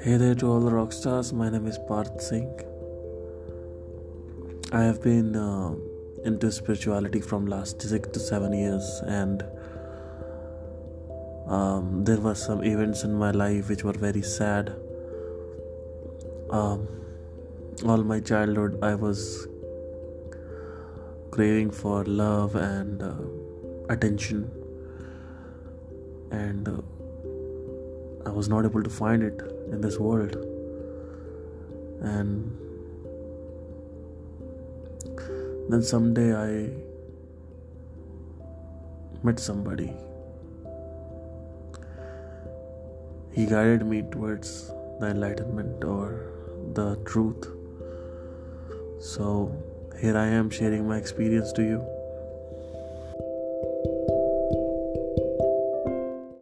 Hey there to all the rock stars. My name is Paarth Singh. I have been uh, into spirituality from last six to seven years, and um, there were some events in my life which were very sad. Um, all my childhood, I was craving for love and uh, attention, and uh, I was not able to find it in this world. And then someday I met somebody. He guided me towards the enlightenment or the truth. So here I am sharing my experience to you.